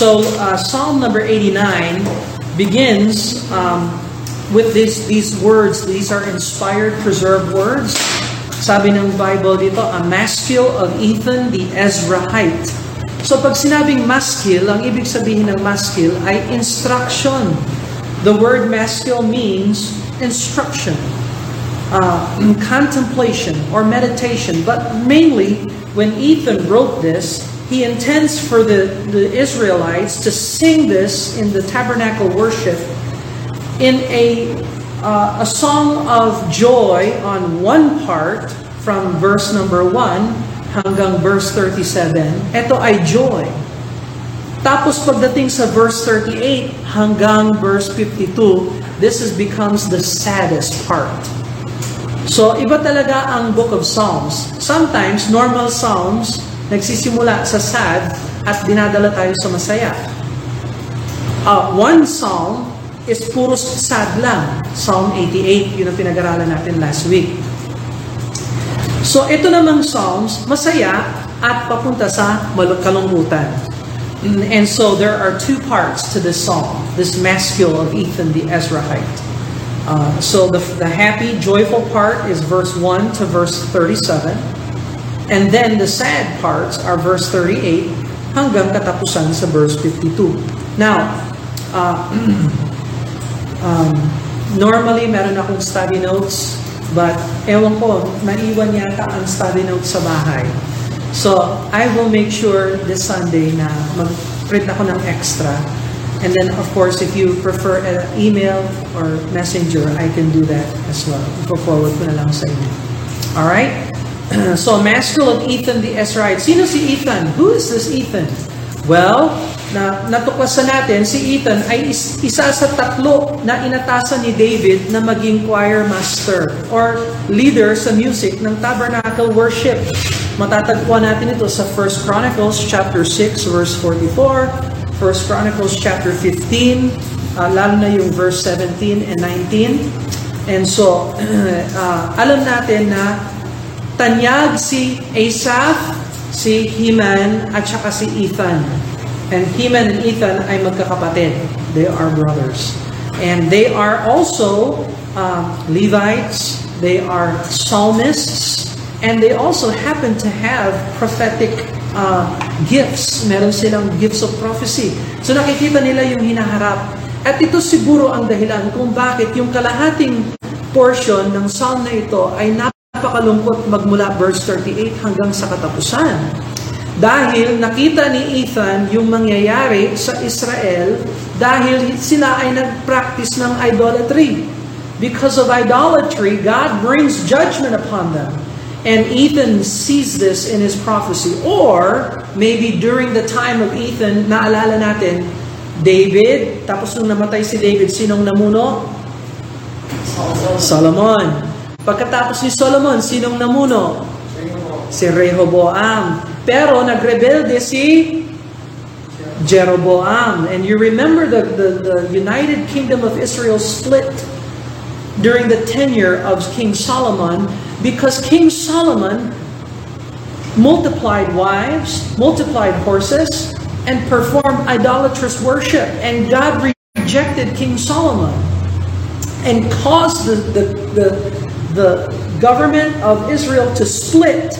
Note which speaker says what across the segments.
Speaker 1: So uh, Psalm number 89 begins um, with this, these words. These are inspired, preserved words. Sabi ng Bible dito, a maskil of Ethan the Ezrahite. So pag sinabing maskil, ang ibig sabihin ng maskil ay instruction. The word maskil means instruction, uh, contemplation, or meditation. But mainly, when Ethan wrote this, he intends for the, the Israelites to sing this in the tabernacle worship in a, uh, a song of joy on one part from verse number 1 hanggang verse 37. Ito ay joy. Tapos pagdating sa verse 38 hanggang verse 52, this is becomes the saddest part. So, iba talaga ang Book of Psalms. Sometimes, normal Psalms, nagsisimula sa sad at dinadala tayo sa masaya. Uh, one psalm is puro sad lang. Psalm 88, yun ang pinag-aralan natin last week. So ito namang psalms, masaya at papunta sa kalungkutan. And so there are two parts to this psalm, this maskil of Ethan the Ezrahite. Uh, so the, the happy, joyful part is verse 1 to verse 37. And then the sad parts are verse 38 hanggang katapusan sa verse 52. Now, uh, um, normally meron akong study notes, but ewan ko, naiwan yata ang study notes sa bahay. So, I will make sure this Sunday na mag-print ako ng extra. And then, of course, if you prefer an email or messenger, I can do that as well. Ipo-forward ko na lang sa inyo. Alright? so, maskil of Ethan the Ezrahite. Sino si Ethan? Who is this Ethan? Well, na natuklasan natin, si Ethan ay is, isa sa tatlo na inatasan ni David na maging choir master or leader sa music ng tabernacle worship. Matatagpuan natin ito sa 1 Chronicles chapter 6 verse 44, 1 Chronicles chapter 15, uh, lalo na yung verse 17 and 19. And so, uh, alam natin na Tanyag si Asaph, si Heman, at saka si Ethan. And Heman and Ethan ay magkakapatid. They are brothers. And they are also uh, Levites, they are psalmists, and they also happen to have prophetic uh, gifts. Meron silang gifts of prophecy. So nakikita nila yung hinaharap. At ito siguro ang dahilan kung bakit yung kalahating portion ng psalm na ito ay napakalaking Napakalungkot magmula verse 38 hanggang sa katapusan. Dahil nakita ni Ethan yung mangyayari sa Israel dahil sila ay nag-practice ng idolatry. Because of idolatry, God brings judgment upon them. And Ethan sees this in his prophecy. Or, maybe during the time of Ethan, naalala natin, David, tapos nung namatay si David, sinong namuno? Solomon. Solomon. Pagkatapos ni Solomon, sinong namuno? Si Rehoboam. Pero nagrebelde si Jeroboam. And you remember the, the, the United Kingdom of Israel split during the tenure of King Solomon because King Solomon multiplied wives, multiplied horses, and performed idolatrous worship. And God rejected King Solomon and caused the, the, the, the government of Israel to split,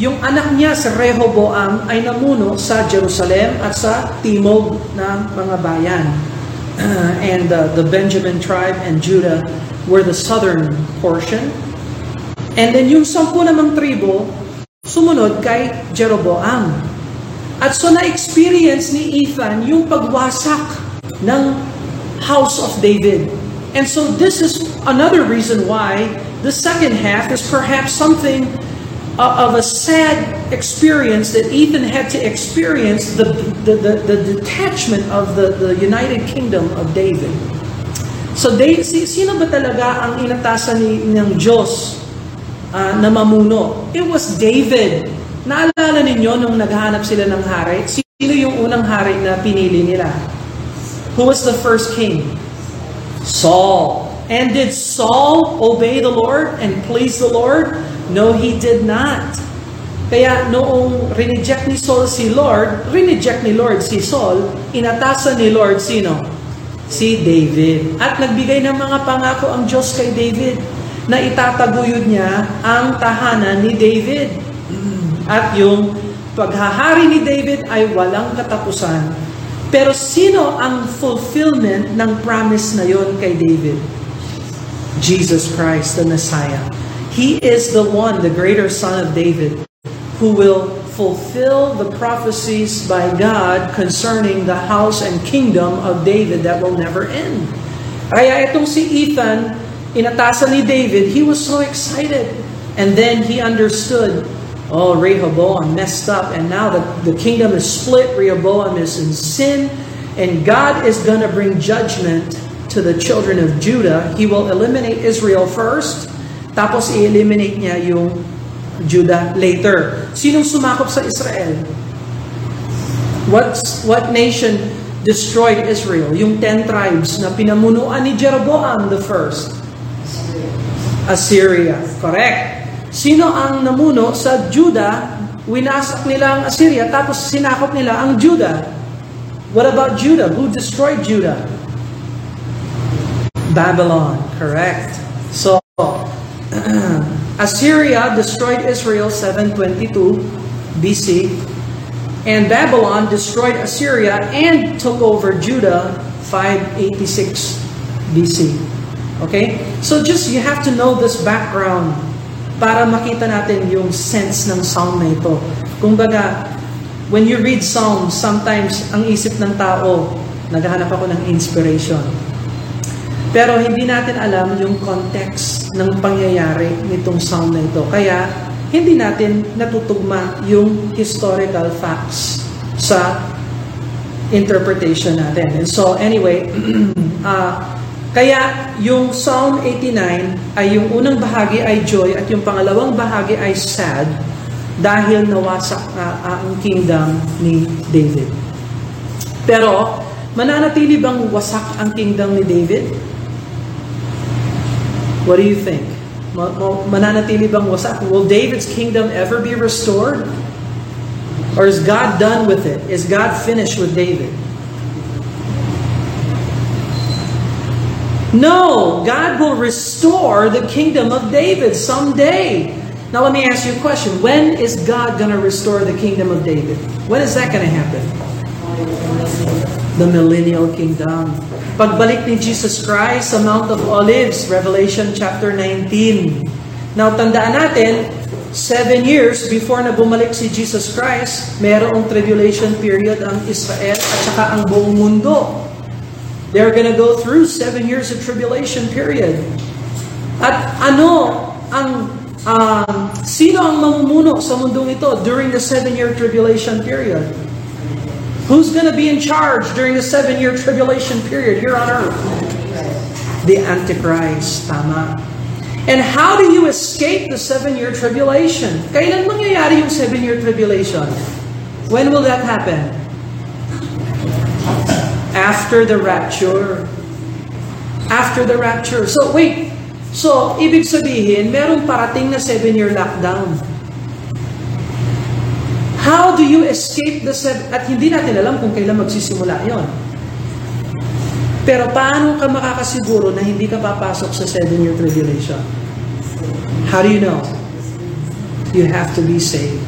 Speaker 1: yung anak niya sa Rehoboam ay namuno sa Jerusalem at sa timog ng mga bayan. And uh, the Benjamin tribe and Judah were the southern portion. And then yung sampu namang tribo, sumunod kay Jeroboam. At so na-experience ni Ethan yung pagwasak ng house of David. And so this is another reason why The second half is perhaps something uh, of a sad experience that Ethan had to experience the, the, the, the detachment of the, the United Kingdom of David. So, David, sino ba talaga ang inatasan ni, ng Diyos uh, na mamuno? It was David. Naalala ninyo nung naghanap sila ng hari? Sino yung unang hari na pinili nila? Who was the first king? Saul. And did Saul obey the Lord and please the Lord? No, he did not. Kaya noong rineject ni Saul si Lord, rineject ni Lord si Saul, inatasan ni Lord sino? Si David. At nagbigay ng mga pangako ang Diyos kay David na itataguyod niya ang tahanan ni David. At yung paghahari ni David ay walang katapusan. Pero sino ang fulfillment ng promise na yon kay David? Jesus Christ, the Messiah. He is the one, the greater son of David, who will fulfill the prophecies by God concerning the house and kingdom of David that will never end. Kaya itong si Ethan, inatasan ni David, he was so excited. And then he understood, oh, Rehoboam messed up, and now the, the kingdom is split. Rehoboam is in sin, and God is going to bring judgment to the children of Judah. He will eliminate Israel first, tapos i-eliminate niya yung Judah later. Sinong sumakop sa Israel? What's, what nation destroyed Israel? Yung ten tribes na pinamunuan ni Jeroboam the first. Assyria. Correct. Sino ang namuno sa Judah? Winasak nila ang Assyria tapos sinakop nila ang Judah. What about Judah? Who destroyed Judah? Babylon. Correct. So, Assyria destroyed Israel 722 BC, and Babylon destroyed Assyria and took over Judah 586 BC. Okay? So just you have to know this background para makita natin yung sense ng psalm na ito. Kumbaga, when you read psalms, sometimes ang isip ng tao, naghahanap ako ng inspiration. Pero hindi natin alam yung context ng pangyayari nitong psalm na ito. Kaya hindi natin natutugma yung historical facts sa interpretation natin. And so anyway, uh, kaya yung Psalm 89 ay yung unang bahagi ay joy at yung pangalawang bahagi ay sad dahil nawasak uh, ang kingdom ni David. Pero mananatili bang wasak ang kingdom ni David? What do you think? Mananatili bang wasak? Will David's kingdom ever be restored? Or is God done with it? Is God finished with David? No, God will restore the kingdom of David someday. Now let me ask you a question. When is God going to restore the kingdom of David? When is that going to happen? The millennial kingdom. Pagbalik ni Jesus Christ sa Mount of Olives, Revelation chapter 19. Now, tandaan natin, seven years before na bumalik si Jesus Christ, mayroong tribulation period ang Israel at saka ang buong mundo. They're gonna go through seven years of tribulation period. At ano ang um, sino ang mamumuno sa mundong ito during the seven-year tribulation period? Who's going to be in charge during the seven-year tribulation period here on earth? The Antichrist. Tama. And how do you escape the seven-year tribulation? Kailan mangyayari yung seven-year tribulation? When will that happen? After the rapture. After the rapture. So, wait. So, ibig sabihin, merong parating na seven-year lockdown. How do you escape the seven? At hindi natin alam kung kailan magsisimula yon. Pero paano ka makakasiguro na hindi ka papasok sa seven-year tribulation? How do you know? You have to be saved.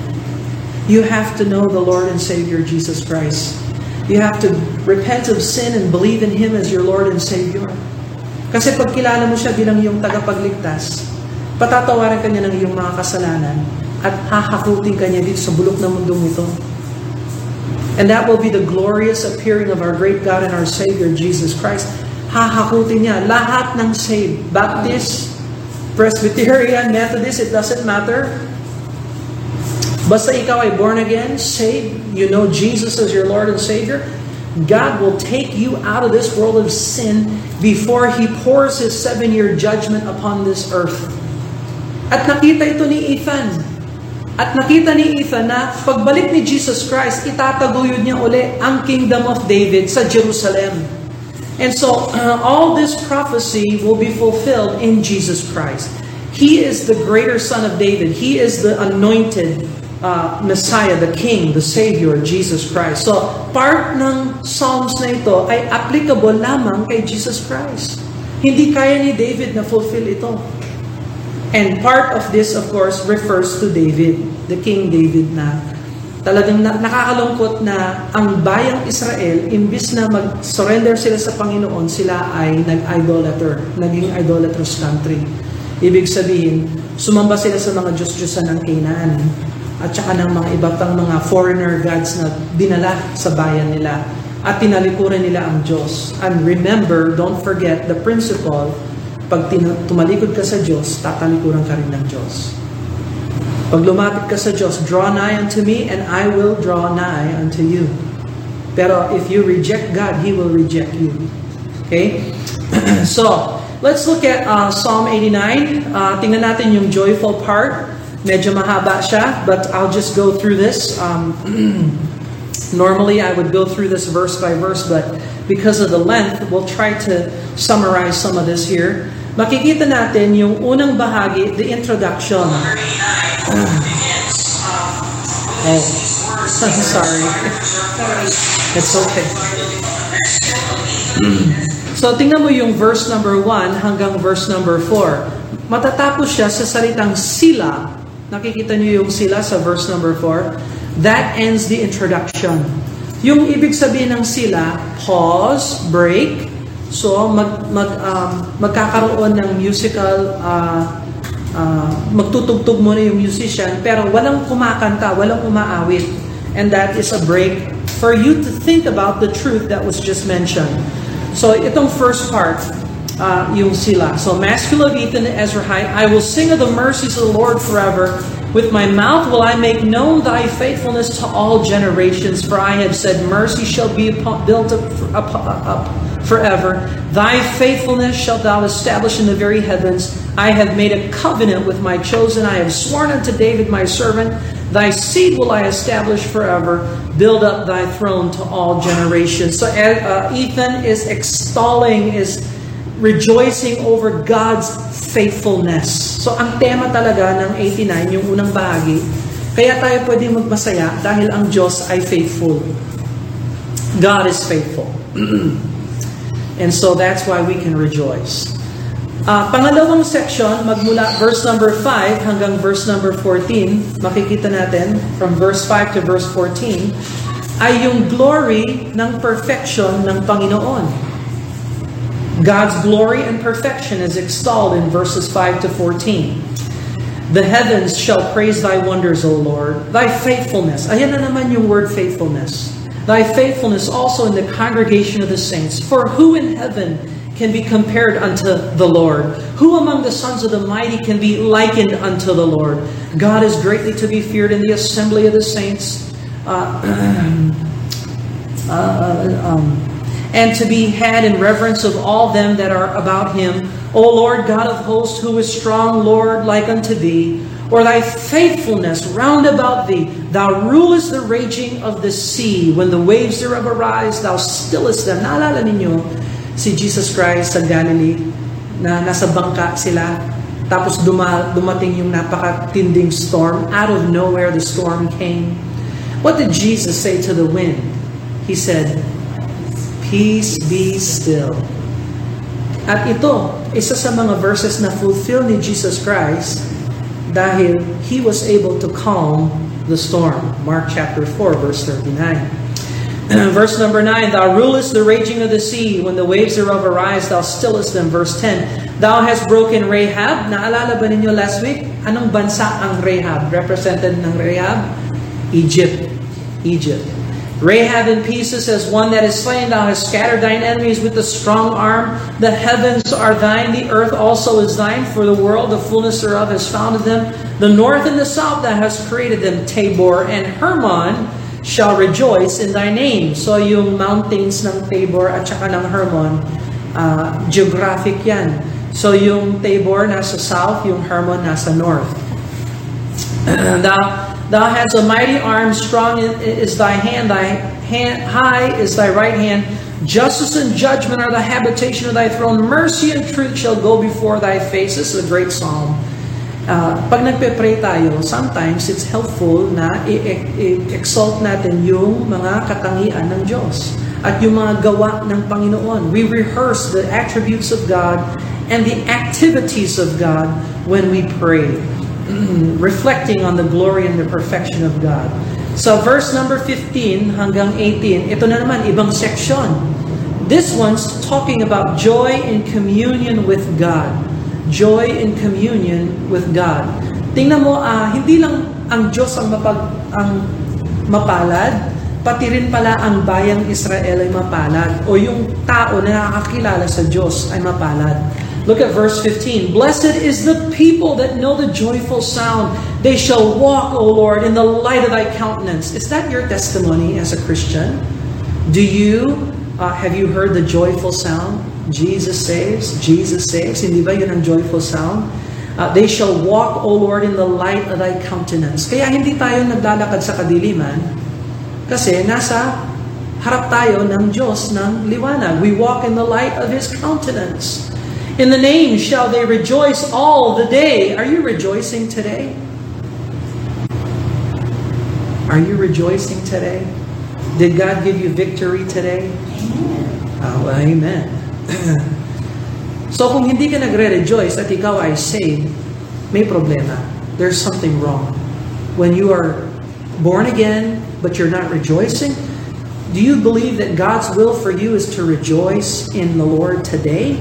Speaker 1: You have to know the Lord and Savior Jesus Christ. You have to repent of sin and believe in Him as your Lord and Savior. Kasi pag kilala mo siya bilang iyong tagapagligtas, patatawaran ka niya ng iyong mga kasalanan at hahakutin ka niya dito sa bulok na mundong ito. And that will be the glorious appearing of our great God and our Savior, Jesus Christ. Hahakutin niya lahat ng saved. Baptist, Presbyterian, Methodist, it doesn't matter. Basta ikaw ay born again, saved, you know Jesus as your Lord and Savior, God will take you out of this world of sin before He pours His seven-year judgment upon this earth. At nakita ito ni Ethan. At nakita ni Ethan na pagbalik ni Jesus Christ, itataguyod niya uli ang kingdom of David sa Jerusalem. And so, uh, all this prophecy will be fulfilled in Jesus Christ. He is the greater son of David. He is the anointed uh, Messiah, the King, the Savior, Jesus Christ. So, part ng Psalms na ito ay applicable lamang kay Jesus Christ. Hindi kaya ni David na fulfill ito. And part of this, of course, refers to David, the King David na talagang na, nakakalungkot na ang bayang Israel, imbis na mag-surrender sila sa Panginoon, sila ay nag-idolater, naging idolatrous country. Ibig sabihin, sumamba sila sa mga Diyos-Diyosan ng Canaan at saka ng mga iba pang mga foreigner gods na dinala sa bayan nila at tinalikuran nila ang Diyos. And remember, don't forget the principle, pag tumalikod ka sa Diyos, tatalikuran ka rin ng Diyos. Pag lumapit ka sa Diyos, draw nigh unto me and I will draw nigh unto you. Pero if you reject God, He will reject you. Okay? so, let's look at uh, Psalm 89. Uh, tingnan natin yung joyful part. Medyo mahaba siya, but I'll just go through this. Um, normally, I would go through this verse by verse, but because of the length, we'll try to summarize some of this here. Makikita natin yung unang bahagi, the introduction. oh, sorry. It's okay. So, tingnan mo yung verse number 1 hanggang verse number 4. Matatapos siya sa salitang sila Nakikita niyo yung sila sa verse number 4? That ends the introduction. Yung ibig sabihin ng sila, pause, break. So, mag, mag, um, magkakaroon ng musical, uh, uh, magtutugtog muna yung musician, pero walang kumakanta, walang umaawit. And that is a break for you to think about the truth that was just mentioned. So, itong first part, uh, yung sila. So, masculine of Ethan Ezrahite, I will sing of the mercies of the Lord forever. With my mouth will I make known thy faithfulness to all generations, for I have said, Mercy shall be built up, up, up forever. Thy faithfulness shalt thou establish in the very heavens. I have made a covenant with my chosen. I have sworn unto David my servant. Thy seed will I establish forever. Build up thy throne to all generations. So uh, Ethan is extolling, is rejoicing over God's faithfulness. So ang tema talaga ng 89, yung unang bahagi, kaya tayo pwede magmasaya dahil ang Diyos ay faithful. God is faithful. And so that's why we can rejoice. Uh, pangalawang section, magmula verse number 5 hanggang verse number 14, makikita natin from verse 5 to verse 14, ay yung glory ng perfection ng Panginoon. God's glory and perfection is extolled in verses 5 to 14. The heavens shall praise thy wonders, O Lord, thy faithfulness. Ayan na naman yung word faithfulness. Thy faithfulness also in the congregation of the saints. For who in heaven can be compared unto the Lord? Who among the sons of the mighty can be likened unto the Lord? God is greatly to be feared in the assembly of the saints. Uh, uh, um, and to be had in reverence of all them that are about him. O Lord God of hosts, who is strong, Lord, like unto thee, or thy faithfulness round about thee. Thou rulest the raging of the sea. When the waves thereof arise, thou stillest them. Naalala ninyo si Jesus Christ sa Galilee na nasa bangka sila. Tapos duma, dumating yung napakatinding storm. Out of nowhere, the storm came. What did Jesus say to the wind? He said, Peace be still. At ito, isa sa mga verses na fulfill ni Jesus Christ dahil He was able to calm the storm. Mark chapter 4, verse 39. verse number 9, Thou rulest the raging of the sea. When the waves thereof arise, Thou stillest them. Verse 10, Thou hast broken Rahab. Naalala ba ninyo last week? Anong bansa ang Rahab? Represented ng Rahab? Egypt. Egypt. Rahab in pieces as one that is slain. Thou hast scattered thine enemies with a strong arm. The heavens are thine, the earth also is thine, for the world, the fullness thereof, has founded them. The north and the south thou hast created them. Tabor and Hermon shall rejoice in thy name. So yung mountains ng Tabor at saka ng Hermon, uh, geographic yan. So yung Tabor nasa south, yung Hermon nasa north. thou Thou hast a mighty arm, strong is thy hand, thy hand high is thy right hand. Justice and judgment are the habitation of thy throne. Mercy and truth shall go before thy face. This is a great psalm. uh, pag nagpe-pray tayo, sometimes it's helpful na i-exalt natin yung mga katangian ng Diyos at yung mga gawa ng Panginoon. We rehearse the attributes of God and the activities of God when we pray, reflecting on the glory and the perfection of God. So verse number 15 hanggang 18, ito na naman, ibang section. This one's talking about joy in communion with God. Joy in communion with God. Tingnan mo, uh, hindi lang ang Diyos ang, mapag, ang mapalad, pati rin pala ang bayang Israel ay mapalad o yung tao na nakakilala sa Diyos ay mapalad. Look at verse 15. Blessed is the people that know the joyful sound. They shall walk, O Lord, in the light of thy countenance. Is that your testimony as a Christian? Do you, uh, have you heard the joyful sound? Jesus saves, Jesus saves. Hindi ba yun ang joyful sound? Uh, they shall walk, O Lord, in the light of thy countenance. Kaya hindi tayo naglalakad sa kadiliman, Kasi nasa harap tayo ng Diyos ng liwanag. We walk in the light of His countenance. In the name shall they rejoice all the day. Are you rejoicing today? Are you rejoicing today? Did God give you victory today? Amen. Oh, amen. so kung hindi ka nagre-rejoice at ikaw ay saved, may problema. There's something wrong. When you are born again, but you're not rejoicing? Do you believe that God's will for you is to rejoice in the Lord today?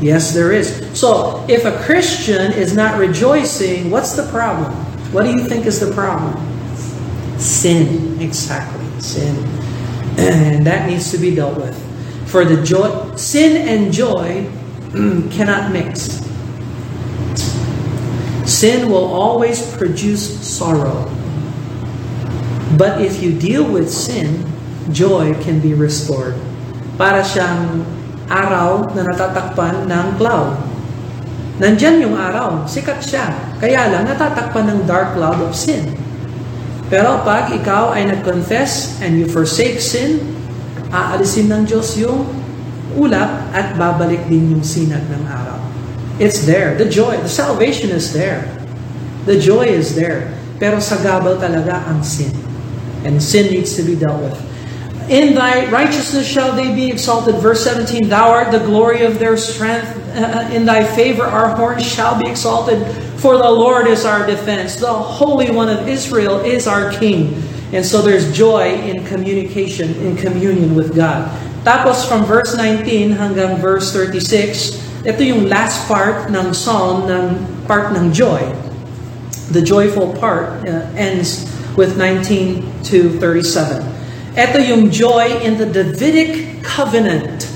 Speaker 1: Yes, there is. So, if a Christian is not rejoicing, what's the problem? What do you think is the problem? Sin. Exactly. Sin. And that needs to be dealt with. For the joy, sin and joy cannot mix. Sin will always produce sorrow. But if you deal with sin, joy can be restored. Para siyang araw na natatakpan ng cloud. Nandyan yung araw, sikat siya. Kaya lang natatakpan ng dark cloud of sin. Pero pag ikaw ay nag-confess and you forsake sin, aalisin ng Diyos yung ulap at babalik din yung sinag ng araw. It's there. The joy, the salvation is there. The joy is there. Pero sa gabal talaga ang sin. and sin needs to be dealt with. In thy righteousness shall they be exalted. Verse 17, Thou art the glory of their strength. Uh, in thy favor our horns shall be exalted. For the Lord is our defense. The Holy One of Israel is our King. And so there's joy in communication, in communion with God. Tapos from verse 19 hanggang verse 36, ito yung last part ng psalm, ng part ng joy. The joyful part uh, ends with 19 to 37. Ito joy in the Davidic covenant.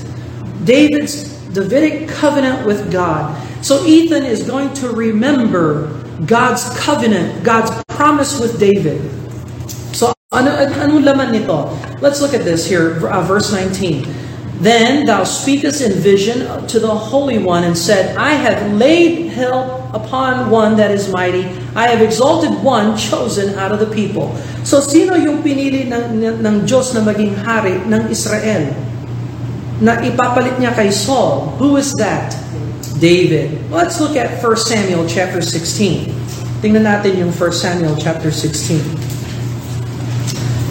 Speaker 1: David's Davidic covenant with God. So Ethan is going to remember God's covenant, God's promise with David. So ano, ano laman nito? Let's look at this here, uh, verse 19. Then thou speakest in vision to the Holy One and said, I have laid help upon one that is mighty. I have exalted one chosen out of the people. So sino yung pinili ng, ng Diyos na maging hari ng Israel? Na ipapalit niya kay Saul. Who is that? David. Let's look at 1 Samuel chapter 16. Tingnan natin yung 1 Samuel chapter 16.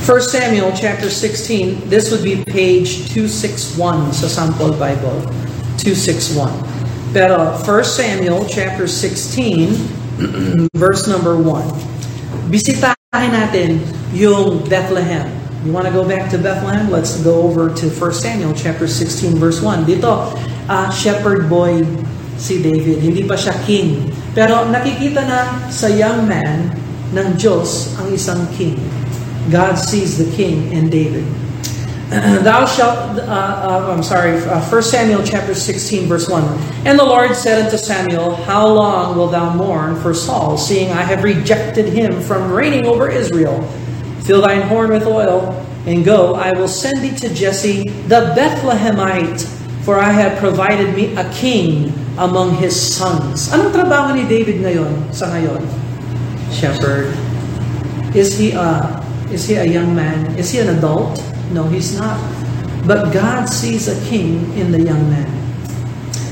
Speaker 1: 1 Samuel chapter 16, this would be page 261 sa sample Bible. 261. Pero 1 Samuel chapter 16, verse number 1. Bisitahin natin yung Bethlehem. You want to go back to Bethlehem? Let's go over to 1 Samuel chapter 16 verse 1. Dito, uh, shepherd boy si David. Hindi pa siya king. Pero nakikita na sa young man ng Diyos ang isang king. God sees the king in David. Thou shalt, uh, uh, I'm sorry, uh, 1 Samuel chapter 16, verse 1. And the Lord said unto Samuel, How long wilt thou mourn for Saul, seeing I have rejected him from reigning over Israel? Fill thine horn with oil, and go, I will send thee to Jesse the Bethlehemite, for I have provided me a king among his sons. Anong trabaho ni David ngayon, sa ngayon? Shepherd. Is he a is he a young man? Is he an adult? No, he's not. But God sees a king in the young man.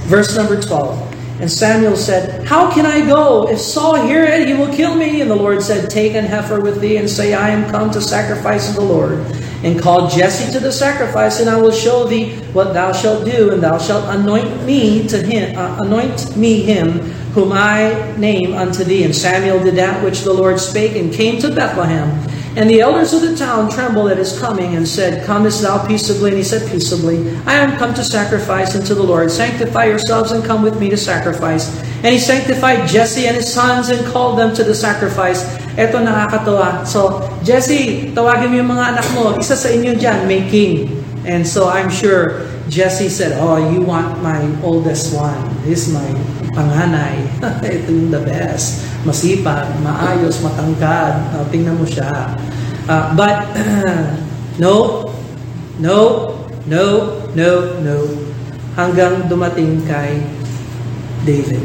Speaker 1: Verse number 12. And Samuel said, How can I go? If Saul hear it, he will kill me. And the Lord said, Take an heifer with thee and say, I am come to sacrifice to the Lord. And call Jesse to the sacrifice, and I will show thee what thou shalt do, and thou shalt anoint me to him, uh, anoint me him whom I name unto thee. And Samuel did that which the Lord spake, and came to Bethlehem. And the elders of the town trembled at his coming and said, Comest thou peaceably? And he said, Peaceably. I am come to sacrifice unto the Lord. Sanctify yourselves and come with me to sacrifice. And he sanctified Jesse and his sons and called them to the sacrifice. Eto nakakatawa. So, Jesse, tawagin mo yung mga anak mo. Isa sa inyo dyan, may king. And so I'm sure Jesse said, Oh, you want my oldest one. This is my panganay. Ito the best. Masipag, maayos, matangkad. Uh, tingnan mo siya. Uh, but, no, no, no, no, no. Hanggang dumating kay David.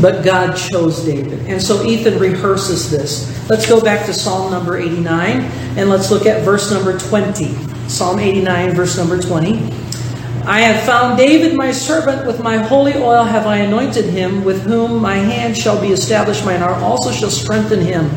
Speaker 1: But God chose David. And so Ethan rehearses this. Let's go back to Psalm number 89 and let's look at verse number 20. Psalm 89, verse number 20. I have found David my servant, with my holy oil have I anointed him, with whom my hand shall be established, mine arm also shall strengthen him.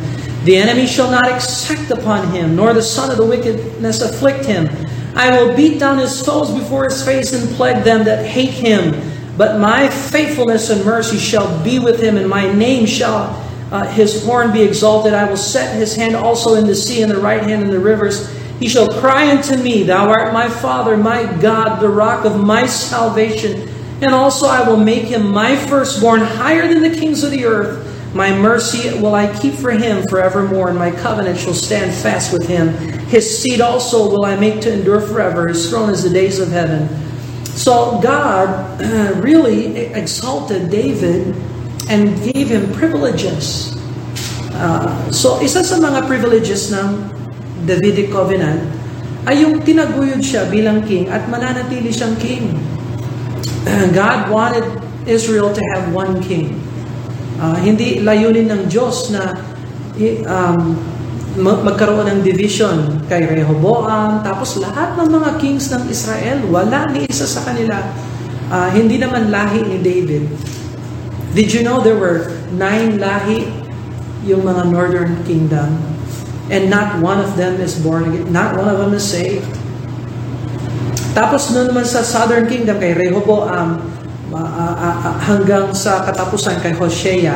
Speaker 1: The enemy shall not exact upon him, nor the son of the wickedness afflict him. I will beat down his foes before his face and plague them that hate him. But my faithfulness and mercy shall be with him, and my name shall uh, his horn be exalted. I will set his hand also in the sea, and the right hand in the rivers. He shall cry unto me, Thou art my Father, my God, the rock of my salvation. And also I will make him my firstborn higher than the kings of the earth. My mercy will I keep for him forevermore, and my covenant shall stand fast with him. His seed also will I make to endure forever. His throne is the days of heaven. So God really exalted David and gave him privileges. Uh, so isa sa mga privileges ng Davidic Covenant ay yung tinaguyod siya bilang king at mananatili siyang king. God wanted Israel to have one king. Uh, hindi layunin ng Diyos na um, magkaroon ng division kay Rehoboam, tapos lahat ng mga kings ng Israel, wala ni isa sa kanila. Uh, hindi naman lahi ni David. Did you know there were nine lahi yung mga northern kingdom? And not one of them is born again. Not one of them is saved. Tapos noon naman sa southern kingdom kay Rehoboam, uh, uh, uh, hanggang sa katapusan kay Hosea,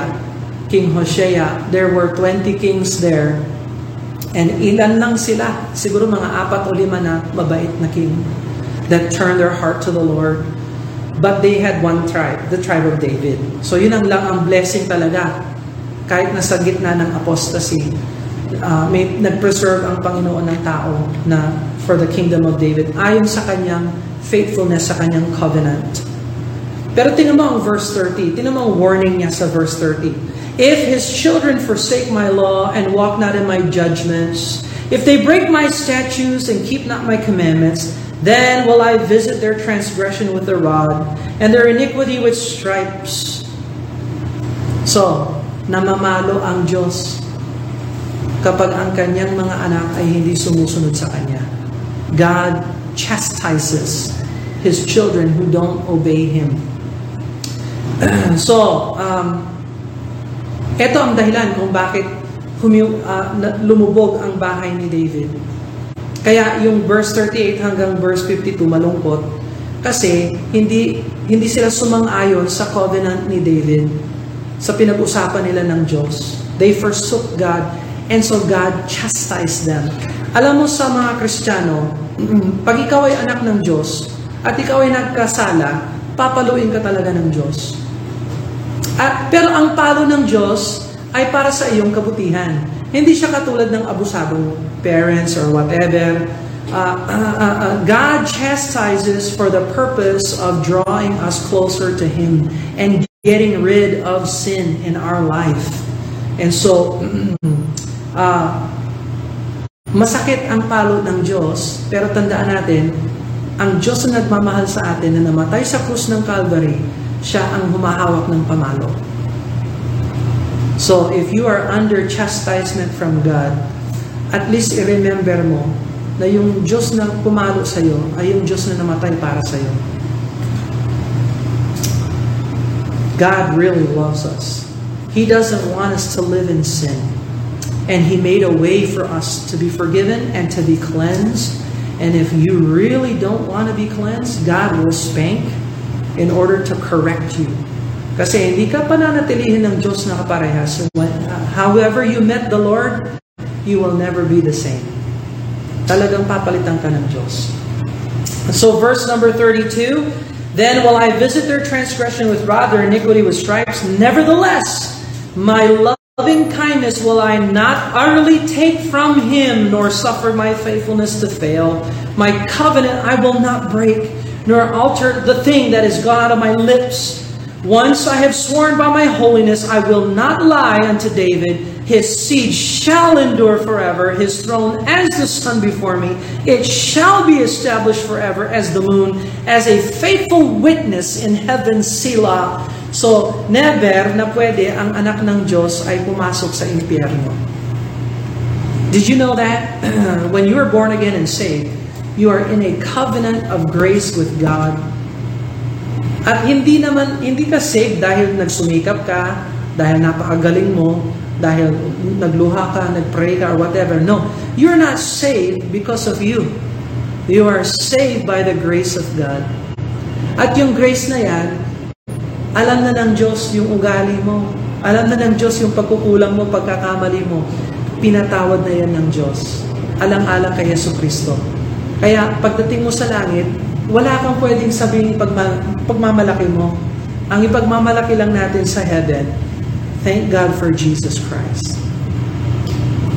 Speaker 1: King Hosea, there were 20 kings there And ilan lang sila, siguro mga apat o lima na mabait na king that turned their heart to the Lord. But they had one tribe, the tribe of David. So yun ang lang ang blessing talaga. Kahit nasa gitna ng apostasy, uh, may nag-preserve ang Panginoon ng tao na for the kingdom of David ayon sa kanyang faithfulness sa kanyang covenant. Pero tingnan mo ang verse 30. Tingnan mo ang warning niya sa verse 30. If his children forsake my law and walk not in my judgments, if they break my statutes and keep not my commandments, then will I visit their transgression with a rod and their iniquity with stripes. So, namamalo ang Diyos kapag ang kanyang mga anak ay hindi sumusunod sa Kanya. God chastises His children who don't obey Him. so, um, ito ang dahilan kung bakit humiw, uh, lumubog ang bahay ni David. Kaya yung verse 38 hanggang verse 52 malungkot kasi hindi hindi sila sumang-ayon sa covenant ni David sa pinag-usapan nila ng Diyos. They forsook God and so God chastised them. Alam mo sa mga Kristiyano, pag ikaw ay anak ng Diyos at ikaw ay nagkasala, papaluin ka talaga ng Diyos. At, pero ang palo ng Diyos ay para sa iyong kabutihan. Hindi siya katulad ng abusadong parents or whatever. Uh, uh, uh, uh, God chastises for the purpose of drawing us closer to Him and getting rid of sin in our life. And so, uh, masakit ang palo ng Diyos, pero tandaan natin, ang Diyos na nagmamahal sa atin na namatay sa krus ng Calvary, siya ang humahawak ng pamalo. So, if you are under chastisement from God, at least i-remember mo na yung Diyos na pumalo sa iyo ay yung Diyos na namatay para sa iyo. God really loves us. He doesn't want us to live in sin. And He made a way for us to be forgiven and to be cleansed. And if you really don't want to be cleansed, God will spank in order to correct you. Kasi hindi ka pananatilihin ng Diyos na kaparehas. However you met the Lord, you will never be the same. Talagang papalitan ka ng Diyos. So verse number 32, Then will I visit their transgression with rod, their iniquity with stripes. Nevertheless, my loving kindness will I not utterly take from him, nor suffer my faithfulness to fail. My covenant I will not break, nor alter the thing that is gone out of my lips. Once I have sworn by my holiness, I will not lie unto David. His seed shall endure forever, his throne as the sun before me. It shall be established forever as the moon, as a faithful witness in heaven, Sila. So, never na pwede ang anak ng Diyos ay pumasok sa impyerno. Did you know that? when you are born again and saved, you are in a covenant of grace with God. At hindi naman, hindi ka saved dahil nagsumikap ka, dahil napakagaling mo, dahil nagluha ka, nagpray ka, or whatever. No, you're not saved because of you. You are saved by the grace of God. At yung grace na yan, alam na ng Diyos yung ugali mo. Alam na ng Diyos yung pagkukulang mo, pagkakamali mo. Pinatawad na yan ng Diyos. Alang-alang kay Yesu Kristo. Kaya pagdating mo sa langit, wala kang pwedeng sabihin pagma, pagmamalaki mo. Ang ipagmamalaki lang natin sa heaven, Thank God for Jesus Christ.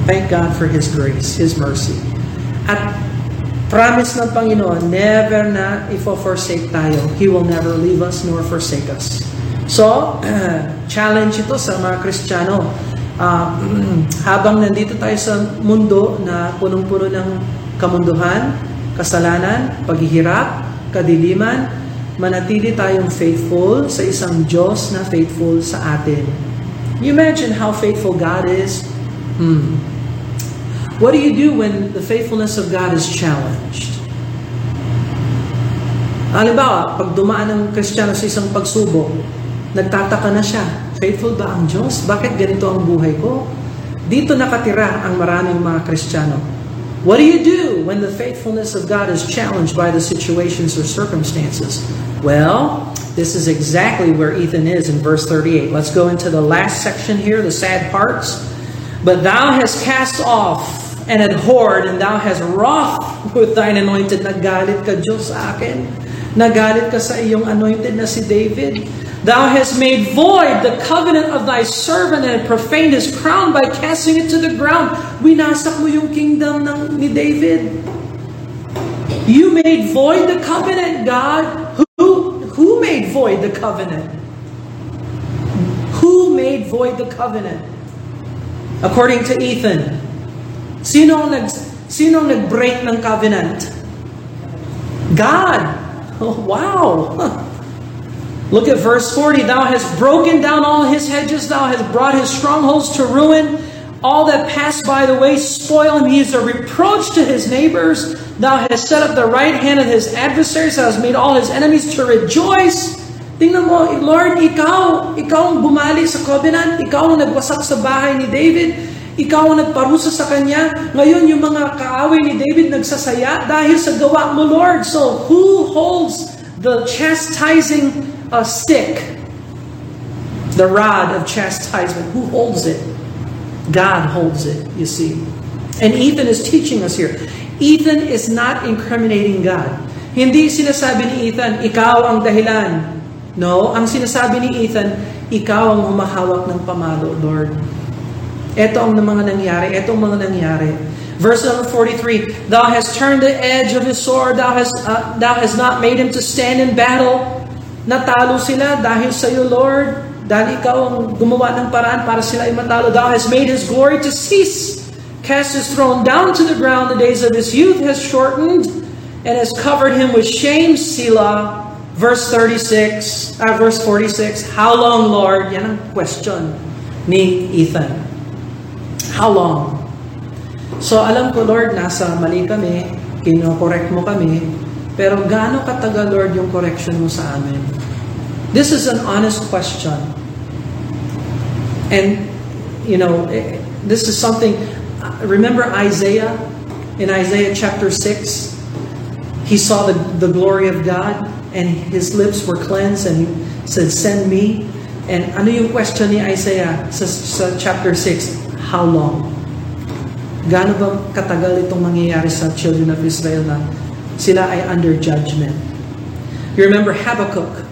Speaker 1: Thank God for His grace, His mercy. At promise ng Panginoon, never na ifo-forsake tayo. He will never leave us nor forsake us. So, challenge ito sa mga Kristiyano. Uh, habang nandito tayo sa mundo na punong-puno ng kamunduhan, kasalanan, paghihirap, kadiliman, manatili tayong faithful sa isang Diyos na faithful sa atin. You imagine how faithful God is? Hmm. What do you do when the faithfulness of God is challenged? Halimbawa, pag dumaan ng Kristiyano sa isang pagsubok, nagtataka na siya, faithful ba ang Diyos? Bakit ganito ang buhay ko? Dito nakatira ang maraming mga Kristiyano. What do you do when the faithfulness of God is challenged by the situations or circumstances? Well, this is exactly where Ethan is in verse 38. Let's go into the last section here, the sad parts. But thou hast cast off and abhorred, and thou hast wroth with thine anointed. Nagalit ka, Diyos, sa akin. Nagalit ka sa iyong anointed na si David. Thou hast made void the covenant of thy servant and profaned his crown by casting it to the ground. Winasak mo yung kingdom ng, ni David. You made void the covenant, God. Who who made void the covenant? Who made void the covenant? According to Ethan, sino ang nag sino nag-break ng covenant? God. Oh, wow. Look at verse 40. Thou hast broken down all his hedges, thou hast brought his strongholds to ruin. All that pass by the way spoil him. He is a reproach to his neighbors. Thou hast set up the right hand of his adversaries. Thou hast made all his enemies to rejoice. Tingnan mo, oh, Lord, ikaw, ikaw ang bumali sa covenant. Ikaw ang nagwasak sa bahay ni David. Ikaw ang nagparusa sa kanya. Ngayon, yung mga kaaway ni David nagsasaya dahil sa gawa mo, Lord. So, who holds the chastising uh, stick? The rod of chastisement. Who holds it? God holds it, you see. And Ethan is teaching us here. Ethan is not incriminating God. Hindi sinasabi ni Ethan, ikaw ang dahilan. No, ang sinasabi ni Ethan, ikaw ang humahawak ng pamalo, Lord. Ito ang mga nangyari, ito ang mga nangyari. Verse number 43, Thou hast turned the edge of his sword, Thou hast, uh, thou hast not made him to stand in battle. Natalo sila dahil sa iyo, Lord. Dahil ikaw ang gumawa ng paraan para sila ay matalo. Thou hast made his glory to cease cast his throne down to the ground. The days of his youth has shortened and has covered him with shame. Selah. Verse 36, uh, verse 46. How long, Lord? Yan ang question ni Ethan. How long? So alam ko, Lord, nasa mali kami, kino-correct mo kami, pero gaano katagal, Lord, yung correction mo sa amin? This is an honest question. And, you know, eh, this is something, remember Isaiah? In Isaiah chapter 6, he saw the, the glory of God and his lips were cleansed and he said, Send me. And ano yung question ni Isaiah sa, sa chapter 6? How long? Gaano ba katagal itong mangyayari sa children of Israel na sila ay under judgment? You remember Habakkuk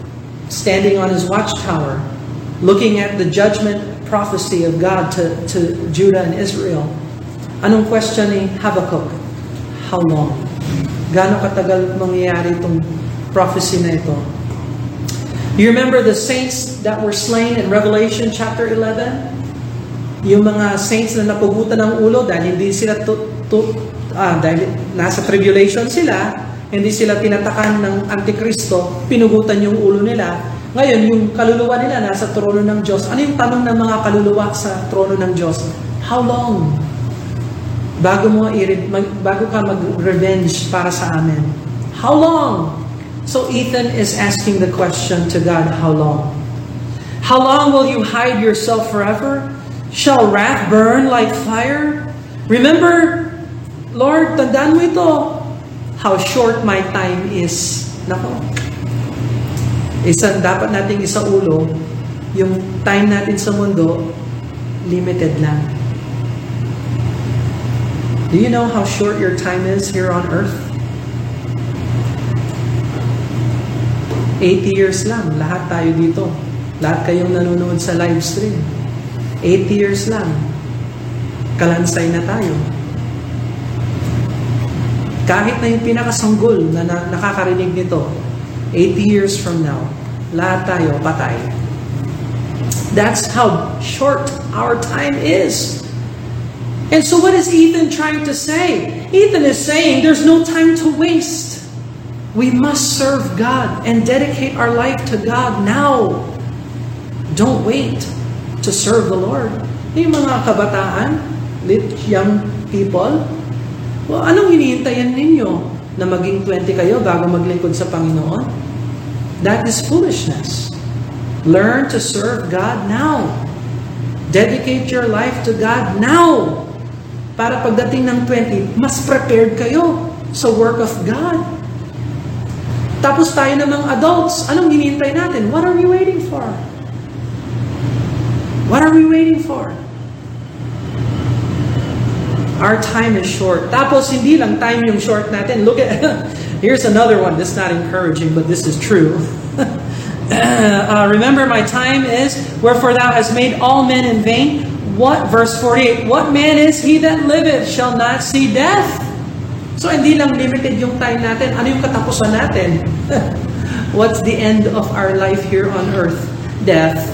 Speaker 1: standing on his watchtower, looking at the judgment prophecy of God to, to Judah and Israel. Anong question ni Habakkuk? How long? Gaano katagal mangyayari itong prophecy na ito? You remember the saints that were slain in Revelation chapter 11? Yung mga saints na napugutan ng ulo dahil hindi sila to, to, ah, dahil nasa tribulation sila, hindi sila tinatakan ng Antikristo, pinugutan yung ulo nila. Ngayon, yung kaluluwa nila nasa trono ng Diyos. Ano yung tanong ng mga kaluluwa sa trono ng Diyos? How long? Bago mo mag, bago ka mag-revenge para sa amin. How long? So Ethan is asking the question to God, how long? How long will you hide yourself forever? Shall wrath burn like fire? Remember, Lord, tandaan mo ito how short my time is. Nako. Isa, dapat nating isa ulo, yung time natin sa mundo, limited lang. Do you know how short your time is here on earth? 80 years lang, lahat tayo dito. Lahat kayong nanonood sa live stream. 80 years lang. Kalansay na tayo. Kahit na yung pinakasanggol na, na nakakarinig nito, 80 years from now, lahat tayo patay. That's how short our time is. And so what is Ethan trying to say? Ethan is saying there's no time to waste. We must serve God and dedicate our life to God now. Don't wait to serve the Lord. Yung mga kabataan, young people, well, anong hinihintayan ninyo? Na maging 20 kayo bago maglingkod sa Panginoon? That is foolishness. Learn to serve God now. Dedicate your life to God now. Para pagdating ng 20, mas prepared kayo sa work of God. Tapos tayo namang adults, anong hinihintay natin? What are we waiting for? What are we waiting for? Our time is short. Tapos hindi lang time yung short natin. Look at, here's another one. This is not encouraging, but this is true. uh, remember my time is, wherefore thou hast made all men in vain. What, verse 48, what man is he that liveth shall not see death? So hindi lang limited yung time natin. Ano yung katapusan natin? What's the end of our life here on earth? Death.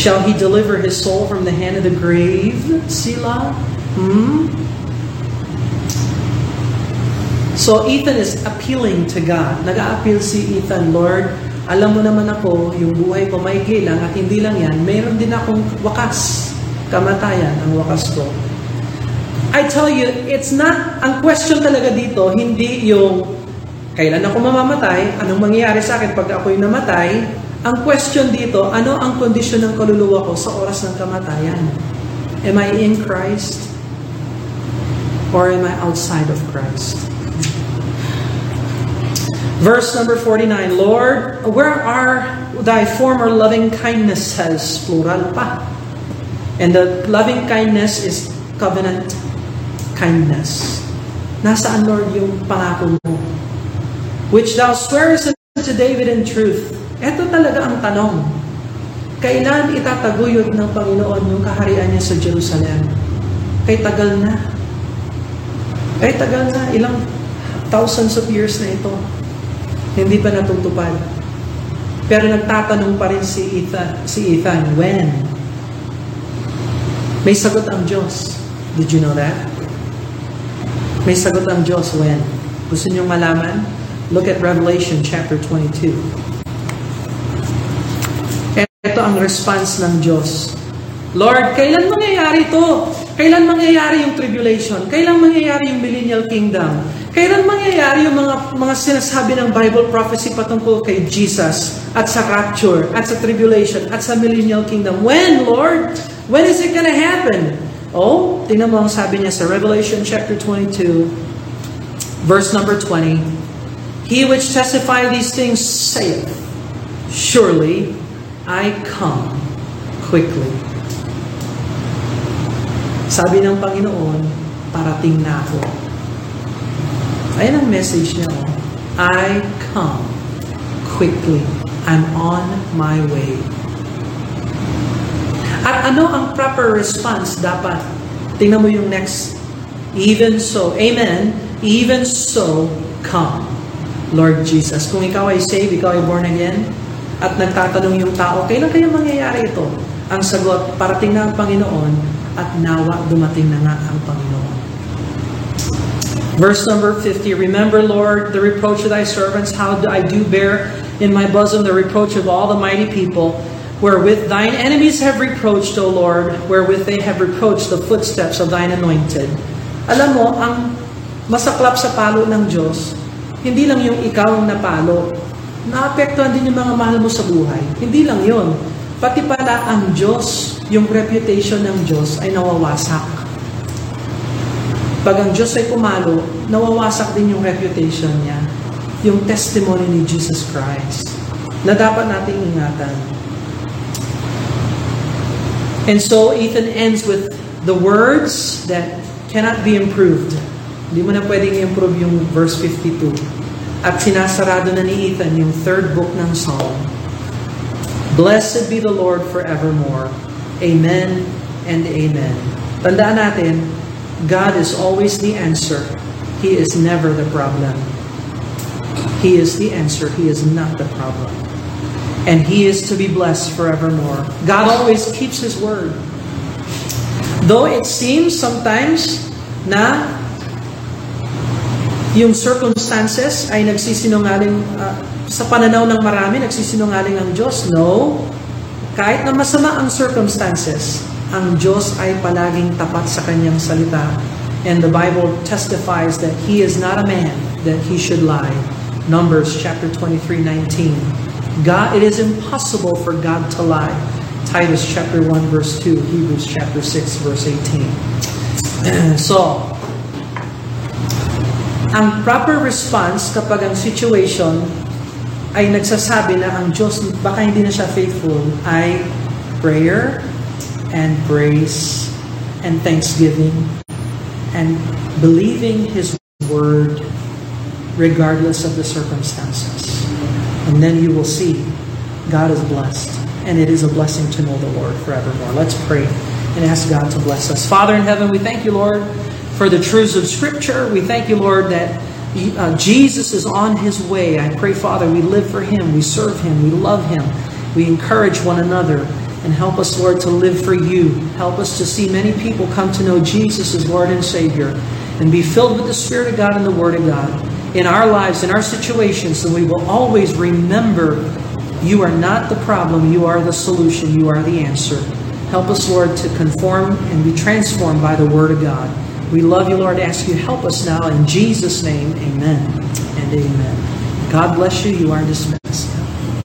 Speaker 1: Shall he deliver his soul from the hand of the grave? Sila? Hmm? So Ethan is appealing to God. Nag-a-appeal si Ethan, Lord, alam mo naman ako, yung buhay ko may kilang at hindi lang yan, mayroon din akong wakas, kamatayan ang wakas ko. I tell you, it's not, ang question talaga dito, hindi yung kailan ako mamamatay, anong mangyayari sa akin pag ako'y namatay, ang question dito, ano ang kondisyon ng kaluluwa ko sa oras ng kamatayan? Am I in Christ? Or am I outside of Christ? Verse number 49, Lord, where are thy former loving kindnesses? Plural pa. And the loving kindness is covenant kindness. Nasaan, Lord, yung pangako mo? Which thou swearest unto David in truth. Ito talaga ang tanong. Kailan itataguyod ng Panginoon yung kaharian niya sa Jerusalem? Kay tagal na. Kay tagal na. Ilang thousands of years na ito. Hindi pa natutupad. Pero nagtatanong pa rin si Ethan, si Ethan, when? May sagot ang Diyos. Did you know that? May sagot ang Diyos when? Gusto niyong malaman? Look at Revelation chapter 22. Ito ang response ng Diyos. Lord, kailan mangyayari ito? Kailan mangyayari yung tribulation? Kailan mangyayari yung millennial kingdom? Kailan mangyayari yung mga mga sinasabi ng Bible prophecy patungkol kay Jesus at sa rapture, at sa tribulation, at sa millennial kingdom? When, Lord? When is it gonna happen? Oh, tingnan mo ang sabi niya sa Revelation chapter 22, verse number 20. He which testify these things saith, Surely I come quickly. Sabi ng Panginoon, parating na ako. Ayan ang message niya. Oh. I come quickly. I'm on my way. At ano ang proper response dapat? Tingnan mo yung next. Even so, Amen, even so, come. Lord Jesus. Kung ikaw ay saved, ikaw ay born again, at nagtatanong yung tao, kailan kaya mangyayari ito? Ang sagot, parating na ang Panginoon, at nawa dumating na nga ang Panginoon. Verse number 50, Remember, Lord, the reproach of thy servants, how I do bear in my bosom the reproach of all the mighty people, wherewith thine enemies have reproached, O Lord, wherewith they have reproached the footsteps of thine anointed. Alam mo, ang masaklap sa palo ng Diyos, hindi lang yung ikaw ang napalo, naapektuhan din yung mga mahal mo sa buhay. Hindi lang yon. Pati pala ang Diyos yung reputation ng Diyos ay nawawasak. Pag ang Diyos ay pumalo, nawawasak din yung reputation niya, yung testimony ni Jesus Christ, na dapat nating ingatan. And so Ethan ends with the words that cannot be improved. Hindi mo na pwedeng i-improve yung verse 52. At sinasarado na ni Ethan yung third book ng Psalm. Blessed be the Lord forevermore. Amen and amen. Tandaan natin, God is always the answer. He is never the problem. He is the answer. He is not the problem. And He is to be blessed forevermore. God always keeps His word. Though it seems sometimes na yung circumstances ay nagsisinungaling, uh, sa pananaw ng marami, nagsisinungaling ang Diyos. No. Kahit na masama ang circumstances, ang Diyos ay palaging tapat sa kanyang salita. And the Bible testifies that He is not a man that He should lie. Numbers chapter 23, 19. God, it is impossible for God to lie. Titus chapter 1 verse 2, Hebrews chapter 6 verse 18. so, ang proper response kapag ang situation ay nagsasabi na ang Diyos, baka hindi na siya faithful, ay prayer and praise and thanksgiving and believing His word regardless of the circumstances. And then you will see God is blessed. And it is a blessing to know the Lord forevermore. Let's pray and ask God to bless us. Father in heaven, we thank you, Lord, for the truths of Scripture. We thank you, Lord, that uh, Jesus is on his way. I pray, Father, we live for him, we serve him, we love him, we encourage one another, and help us, Lord, to live for you. Help us to see many people come to know Jesus as Lord and Savior and be filled with the Spirit of God and the Word of God in our lives, in our situations, so we will always remember you are not the problem, you are the solution, you are the answer. Help us, Lord, to conform and be transformed by the Word of God. We love you, Lord. Ask you help us now. In Jesus' name, amen and amen. God bless you. You are dismissed.